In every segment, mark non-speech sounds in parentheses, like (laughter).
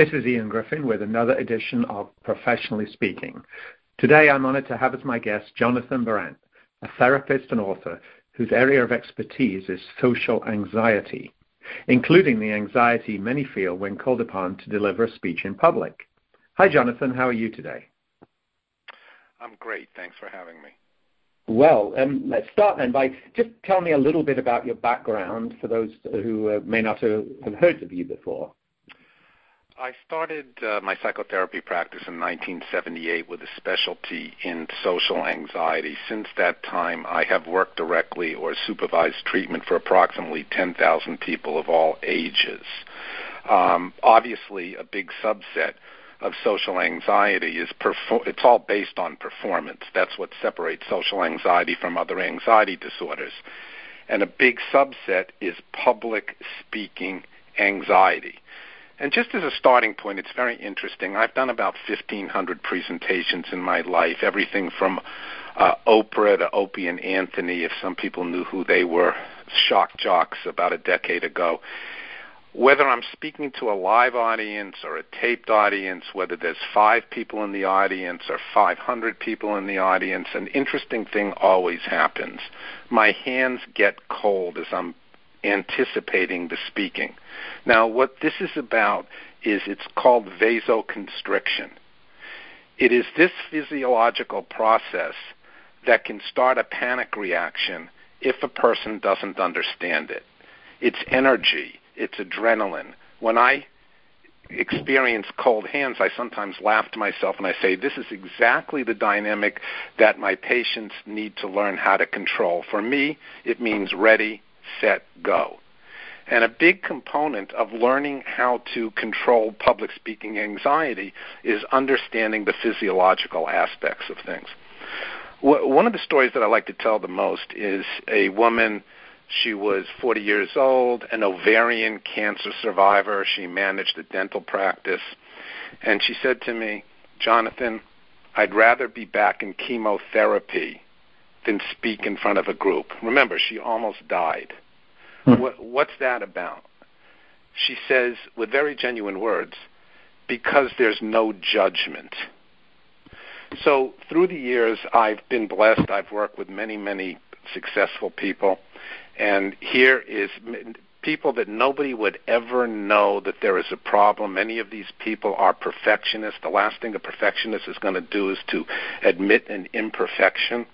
This is Ian Griffin with another edition of Professionally Speaking. Today I'm honored to have as my guest Jonathan Berent, a therapist and author whose area of expertise is social anxiety, including the anxiety many feel when called upon to deliver a speech in public. Hi, Jonathan. How are you today? I'm great. Thanks for having me. Well, um, let's start then by just tell me a little bit about your background for those who uh, may not have heard of you before. I started uh, my psychotherapy practice in 1978 with a specialty in social anxiety. Since that time, I have worked directly or supervised treatment for approximately 10,000 people of all ages. Um, obviously, a big subset of social anxiety is perfor- it's all based on performance. That's what separates social anxiety from other anxiety disorders. And a big subset is public speaking anxiety. And just as a starting point, it's very interesting. I've done about 1,500 presentations in my life, everything from uh, Oprah to Opie and Anthony, if some people knew who they were, shock jocks about a decade ago. Whether I'm speaking to a live audience or a taped audience, whether there's five people in the audience or 500 people in the audience, an interesting thing always happens. My hands get cold as I'm anticipating the speaking. Now, what this is about is it's called vasoconstriction. It is this physiological process that can start a panic reaction if a person doesn't understand it. It's energy, it's adrenaline. When I experience cold hands, I sometimes laugh to myself and I say, This is exactly the dynamic that my patients need to learn how to control. For me, it means ready, set, go. And a big component of learning how to control public speaking anxiety is understanding the physiological aspects of things. One of the stories that I like to tell the most is a woman. She was 40 years old, an ovarian cancer survivor. She managed a dental practice. And she said to me, Jonathan, I'd rather be back in chemotherapy than speak in front of a group. Remember, she almost died. Hmm. What, what's that about? She says, with very genuine words, because there's no judgment. So through the years, I've been blessed. I've worked with many, many successful people. And here is people that nobody would ever know that there is a problem. Many of these people are perfectionists. The last thing a perfectionist is going to do is to admit an imperfection.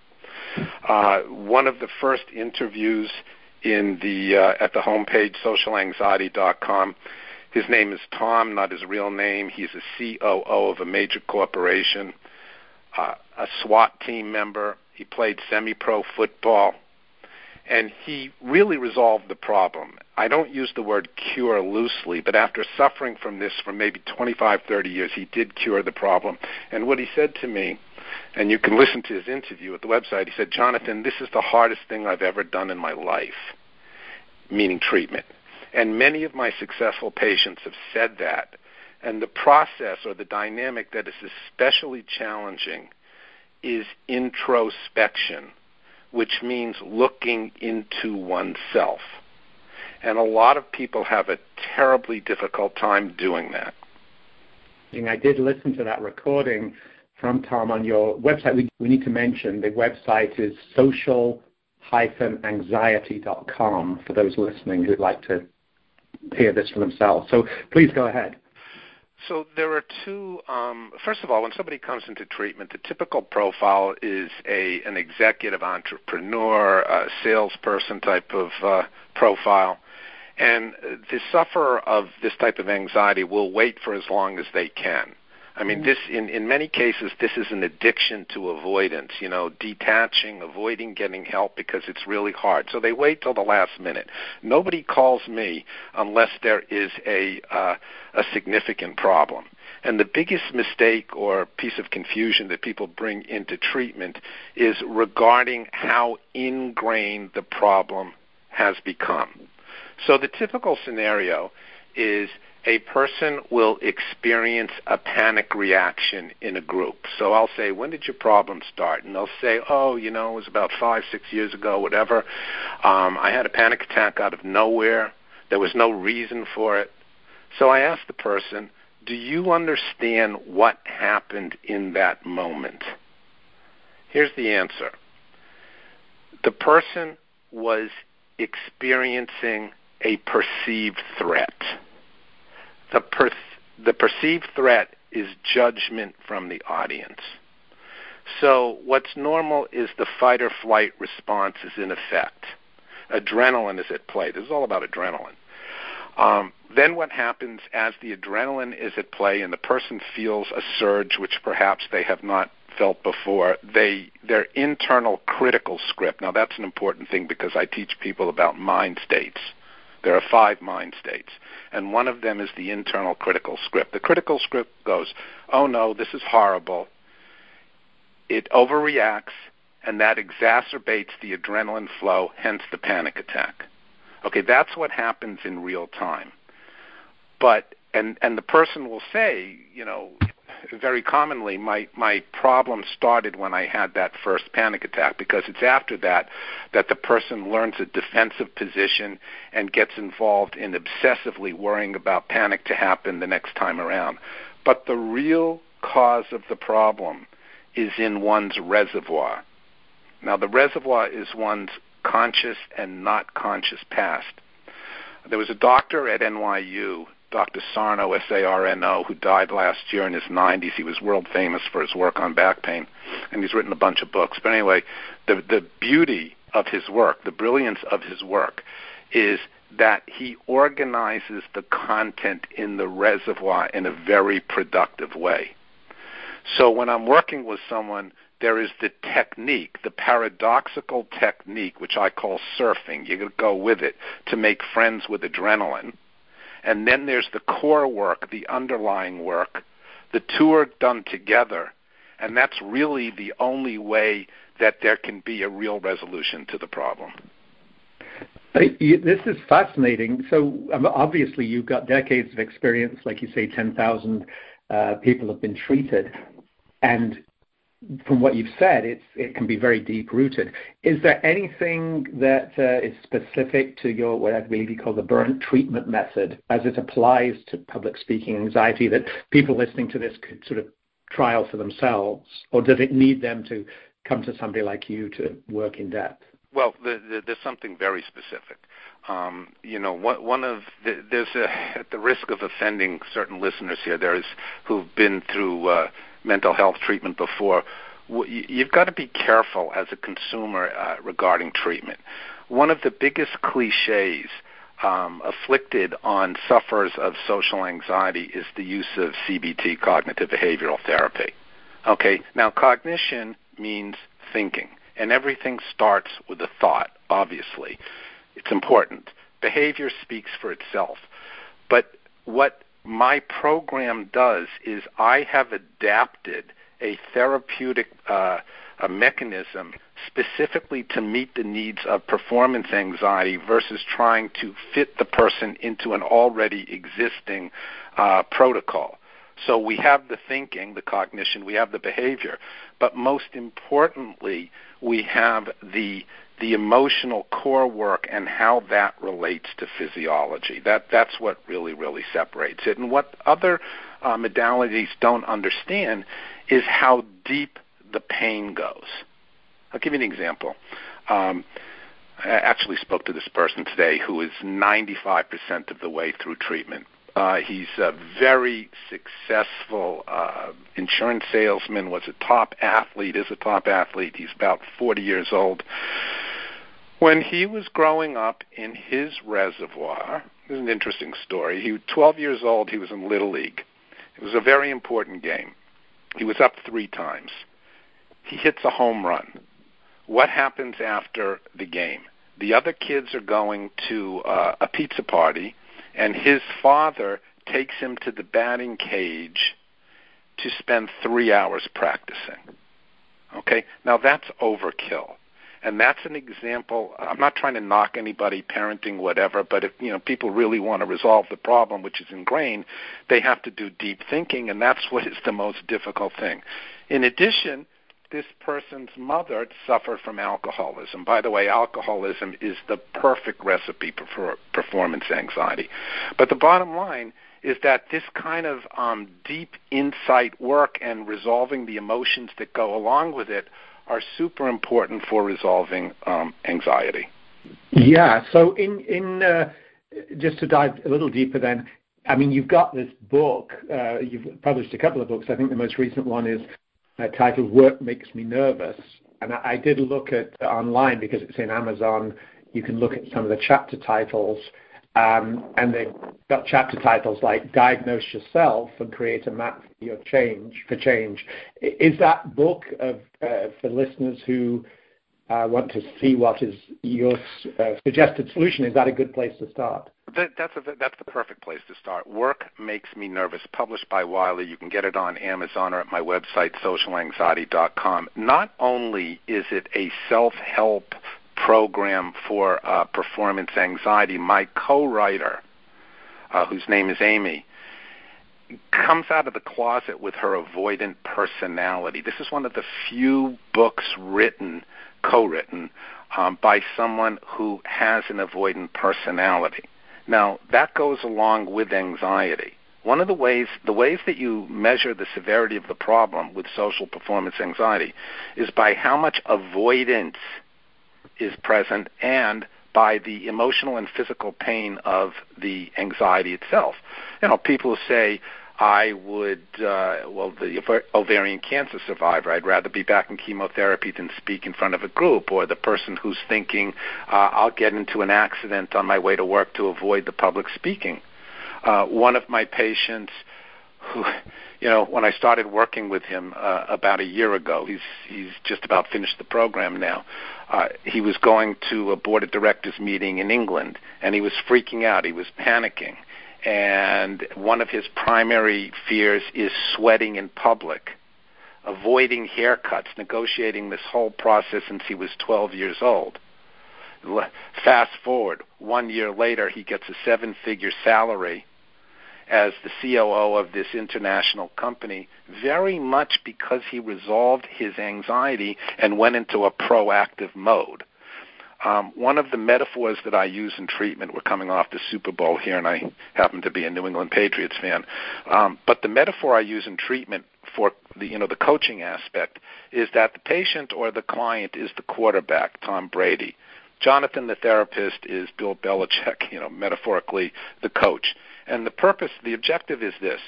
Uh, one of the first interviews in the uh, at the homepage socialanxiety.com. His name is Tom, not his real name. He's a COO of a major corporation, uh, a SWAT team member. He played semi-pro football, and he really resolved the problem. I don't use the word cure loosely, but after suffering from this for maybe 25, 30 years, he did cure the problem. And what he said to me and you can listen to his interview at the website. He said, Jonathan, this is the hardest thing I've ever done in my life, meaning treatment. And many of my successful patients have said that. And the process or the dynamic that is especially challenging is introspection, which means looking into oneself. And a lot of people have a terribly difficult time doing that. I did listen to that recording from Tom on your website. We, we need to mention the website is social-anxiety.com for those listening who'd like to hear this for themselves. So please go ahead. So there are two. Um, first of all, when somebody comes into treatment, the typical profile is a an executive entrepreneur, a salesperson type of uh, profile, and the sufferer of this type of anxiety will wait for as long as they can. I mean, this in in many cases this is an addiction to avoidance. You know, detaching, avoiding getting help because it's really hard. So they wait till the last minute. Nobody calls me unless there is a uh, a significant problem. And the biggest mistake or piece of confusion that people bring into treatment is regarding how ingrained the problem has become. So the typical scenario is a person will experience a panic reaction in a group. So I'll say, when did your problem start? And they'll say, oh, you know, it was about five, six years ago, whatever. Um, I had a panic attack out of nowhere. There was no reason for it. So I asked the person, do you understand what happened in that moment? Here's the answer the person was experiencing a perceived threat. The, per- the perceived threat is judgment from the audience. So, what's normal is the fight or flight response is in effect. Adrenaline is at play. This is all about adrenaline. Um, then what happens as the adrenaline is at play and the person feels a surge which perhaps they have not felt before, they their internal critical script. Now that's an important thing because I teach people about mind states. There are five mind states, and one of them is the internal critical script. The critical script goes, "Oh no, this is horrible." It overreacts, and that exacerbates the adrenaline flow, hence the panic attack. Okay, that's what happens in real time. But and and the person will say, you know, very commonly my my problem started when I had that first panic attack because it's after that that the person learns a defensive position and gets involved in obsessively worrying about panic to happen the next time around. But the real cause of the problem is in one's reservoir. Now the reservoir is one's conscious and not conscious past. There was a doctor at NYU Dr. Sarno, S-A-R-N-O, who died last year in his 90s. He was world famous for his work on back pain, and he's written a bunch of books. But anyway, the the beauty of his work, the brilliance of his work, is that he organizes the content in the reservoir in a very productive way. So when I'm working with someone, there is the technique, the paradoxical technique, which I call surfing. You go with it to make friends with adrenaline and then there's the core work, the underlying work. The two are done together, and that's really the only way that there can be a real resolution to the problem. This is fascinating. So um, obviously, you've got decades of experience. Like you say, 10,000 uh, people have been treated. And from what you've said, it can be very deep rooted. Is there anything that uh, is specific to your what I believe you call the Berent treatment method as it applies to public speaking anxiety that people listening to this could sort of trial for themselves, or does it need them to come to somebody like you to work in depth? Well, the, the, there's something very specific. Um, you know, one, of the, there's a, at the risk of offending certain listeners here, there's who've been through uh, mental health treatment before. You've got to be careful as a consumer uh, regarding treatment. One of the biggest cliches um, afflicted on sufferers of social anxiety is the use of CBT, cognitive behavioral therapy. Okay, now cognition means thinking, and everything starts with a thought, obviously. It's important. Behavior speaks for itself. But what my program does is I have adapted a therapeutic uh, a mechanism specifically to meet the needs of performance anxiety versus trying to fit the person into an already existing uh, protocol. So we have the thinking, the cognition, we have the behavior, but most importantly, we have the the emotional core work and how that relates to physiology. That that's what really really separates it. And what other uh, modalities don't understand is how deep the pain goes. I'll give you an example. Um, I actually spoke to this person today who is 95% of the way through treatment. Uh, he's a very successful uh, insurance salesman, was a top athlete, is a top athlete. He's about 40 years old. When he was growing up in his reservoir, this is an interesting story. He was 12 years old. He was in Little League. It was a very important game. He was up three times. He hits a home run. What happens after the game? The other kids are going to uh, a pizza party and his father takes him to the batting cage to spend three hours practicing. Okay, now that's overkill. And that's an example. I'm not trying to knock anybody, parenting, whatever, but if you know people really want to resolve the problem, which is ingrained, they have to do deep thinking, and that's what is the most difficult thing. In addition, this person's mother suffered from alcoholism. By the way, alcoholism is the perfect recipe for performance anxiety. But the bottom line is that this kind of um, deep insight work and resolving the emotions that go along with it are super important for resolving um, anxiety. Yeah. So, in in uh, just to dive a little deeper, then, I mean, you've got this book. Uh, you've published a couple of books. I think the most recent one is uh, titled "Work Makes Me Nervous," and I, I did look at uh, online because it's in Amazon. You can look at some of the chapter titles. Um, and they've got chapter titles like "Diagnose Yourself" and "Create a Map for Your Change." For change, is that book of, uh, for listeners who want to see what is your uh, suggested solution? Is that a good place to start? That, that's a, that's the perfect place to start. Work makes me nervous. Published by Wiley. You can get it on Amazon or at my website socialanxiety.com. Not only is it a self-help program for uh, performance anxiety. My co-writer, uh, whose name is Amy, comes out of the closet with her avoidant personality. This is one of the few books written, co-written, um, by someone who has an avoidant personality. Now that goes along with anxiety. One of the ways, the ways that you measure the severity of the problem with social performance anxiety is by how much avoidance is present and by the emotional and physical pain of the anxiety itself. You know, people say, I would, uh, well, the ovarian cancer survivor, I'd rather be back in chemotherapy than speak in front of a group, or the person who's thinking, uh, I'll get into an accident on my way to work to avoid the public speaking. Uh, one of my patients who you know, when I started working with him uh, about a year ago, he's he's just about finished the program now. Uh, he was going to a board of directors meeting in England, and he was freaking out. He was panicking, and one of his primary fears is sweating in public, avoiding haircuts, negotiating this whole process since he was 12 years old. Fast forward, one year later, he gets a seven-figure salary as the COO of this international company very much because he resolved his anxiety and went into a proactive mode. Um, one of the metaphors that I use in treatment, we're coming off the Super Bowl here, and I happen to be a New England Patriots fan. Um, but the metaphor I use in treatment for the you know the coaching aspect is that the patient or the client is the quarterback, Tom Brady. Jonathan, the therapist, is Bill Belichick, (laughs) you know, metaphorically the coach. And the purpose, the objective is this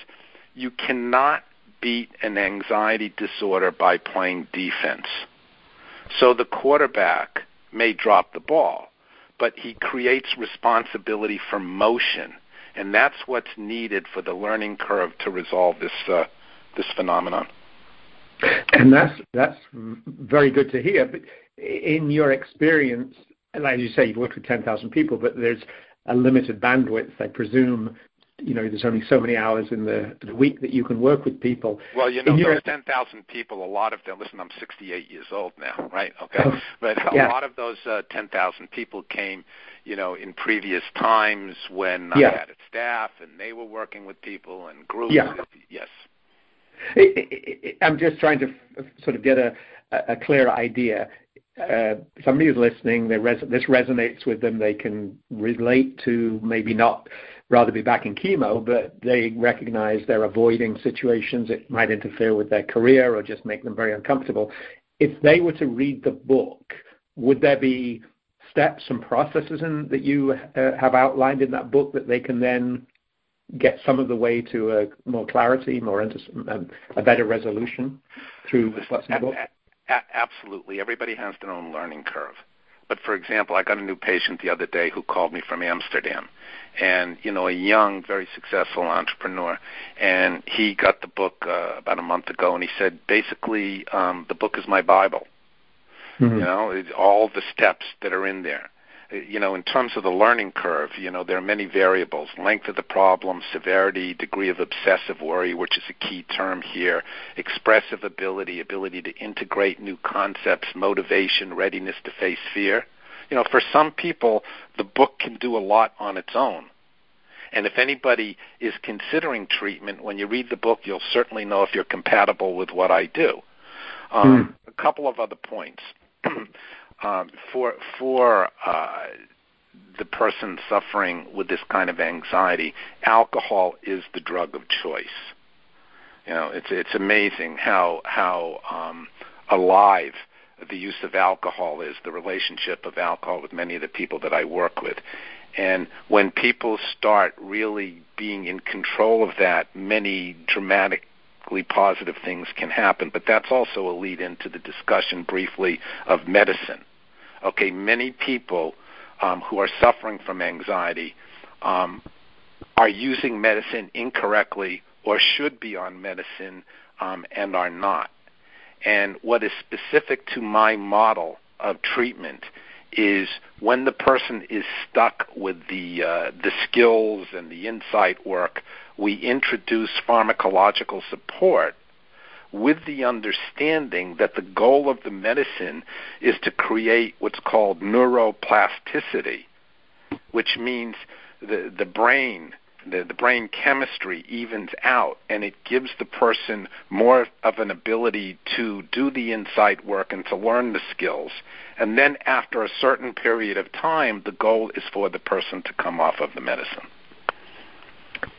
you cannot beat an anxiety disorder by playing defense. So the quarterback may drop the ball, but he creates responsibility for motion, and that's what's needed for the learning curve to resolve this uh, this phenomenon. And that's that's very good to hear. But in your experience, as you say, you've worked with ten thousand people, but there's a limited bandwidth, I presume, you know, there's only so many hours in the, the week that you can work with people. Well, you know, in those 10,000 people, a lot of them, listen, I'm 68 years old now, right? (laughs) Okay. Oh, but a yeah. lot of those uh, 10,000 people came, you know, in previous times when yeah. I had a staff and they were working with people and groups. Yeah. Yes. I'm just trying to sort of get a, a clear idea. Uh, somebody who's listening, res- this resonates with them. They can relate to maybe not rather be back in chemo, but they recognize they're avoiding situations that might interfere with their career or just make them very uncomfortable. If they were to read the book, would there be steps and processes in, that you uh, have outlined in that book that they can then get some of the way to a more clarity, more into um, a better resolution through what's in the book? Absolutely. Everybody has their own learning curve. But for example, I got a new patient the other day who called me from Amsterdam, and you know, a young, very successful entrepreneur, and he got the book uh, about a month ago, and he said basically, um, the book is my Bible. Mm-hmm. You know, it's all the steps that are in there you know, in terms of the learning curve, you know, there are many variables: length of the problem, severity, degree of obsessive worry, which is a key term here, expressive ability, ability to integrate new concepts, motivation, readiness to face fear. You know, for some people, the book can do a lot on its own. And if anybody is considering treatment, when you read the book, you'll certainly know if you're compatible with what I do. Um, mm. A couple of other points. (clears throat) um, for for uh, the person suffering with this kind of anxiety, alcohol is the drug of choice. You know, it's it's amazing how how um, alive the use of alcohol is, the relationship of alcohol with many of the people that I work with. And when people start really being in control of that, many dramatically positive things can happen. But that's also a lead into the discussion briefly of medicine. Okay, many people um, who are suffering from anxiety um, are using medicine incorrectly or should be on medicine um, and are not. And what is specific to my model of treatment is when the person is stuck with the uh, the skills and the insight work, we introduce pharmacological support with the understanding that the goal of the medicine is to create what's called neuroplasticity, which means the the brain the, the brain chemistry evens out and it gives the person more of an ability to do the insight work and to learn the skills. And then after a certain period of time, the goal is for the person to come off of the medicine.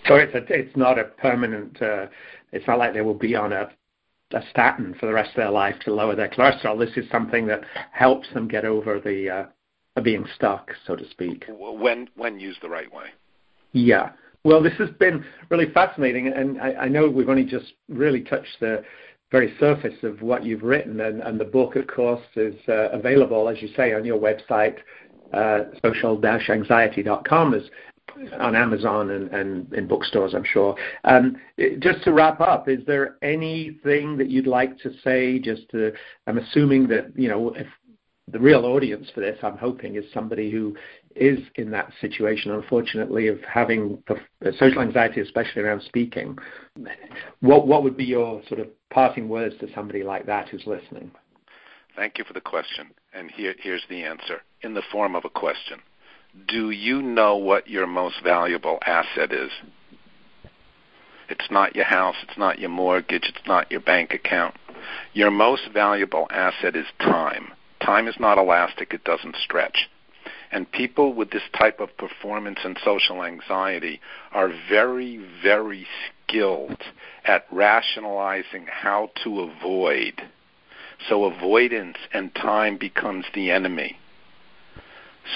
So it's a, it's not a permanent. Uh, it's not like they will be on a a statin for the rest of their life to lower their cholesterol. This is something that helps them get over the uh, being stuck, so to speak. When when used the right way. Yeah. Well, this has been really fascinating, and I, I know we've only just really touched the very surface of what you've written, and, and the book, of course, is uh, available, as you say, on your website, uh, social-anxiety.com, is on Amazon and, in bookstores, I'm sure. Um, just to wrap up, is there anything that you'd like to say? Just I'm assuming that you know if the real audience for this, I'm hoping, is somebody who is in that situation, unfortunately, of having social anxiety, especially around speaking. What would be your sort of parting words to somebody like that who's listening? Thank you for the question, and here here's the answer in the form of a question. Do you know what your most valuable asset is? It's not your house, it's not your mortgage, it's not your bank account. Your most valuable asset is time. Time is not elastic, it doesn't stretch. And people with this type of performance and social anxiety are very, very skilled at rationalizing how to avoid. So avoidance and time becomes the enemy.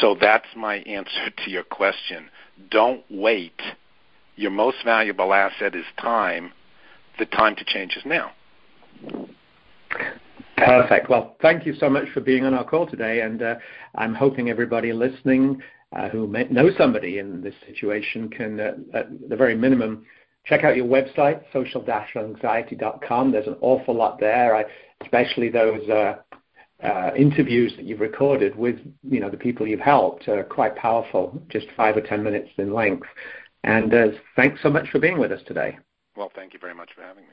So that's my answer (laughs) to your question. Don't wait. Your most valuable asset is time. The time to change is now. Perfect. Well, thank you so much for being on our call today, and uh, I'm hoping everybody listening uh, who may know somebody in this situation can, uh, at the very minimum, check out your website, social-anxiety.com. There's an awful lot there, I, especially those uh, interviews that you've recorded with you know the people you've helped are quite powerful, just five or ten minutes in length. And uh, thanks so much for being with us today. Well, thank you very much for having me.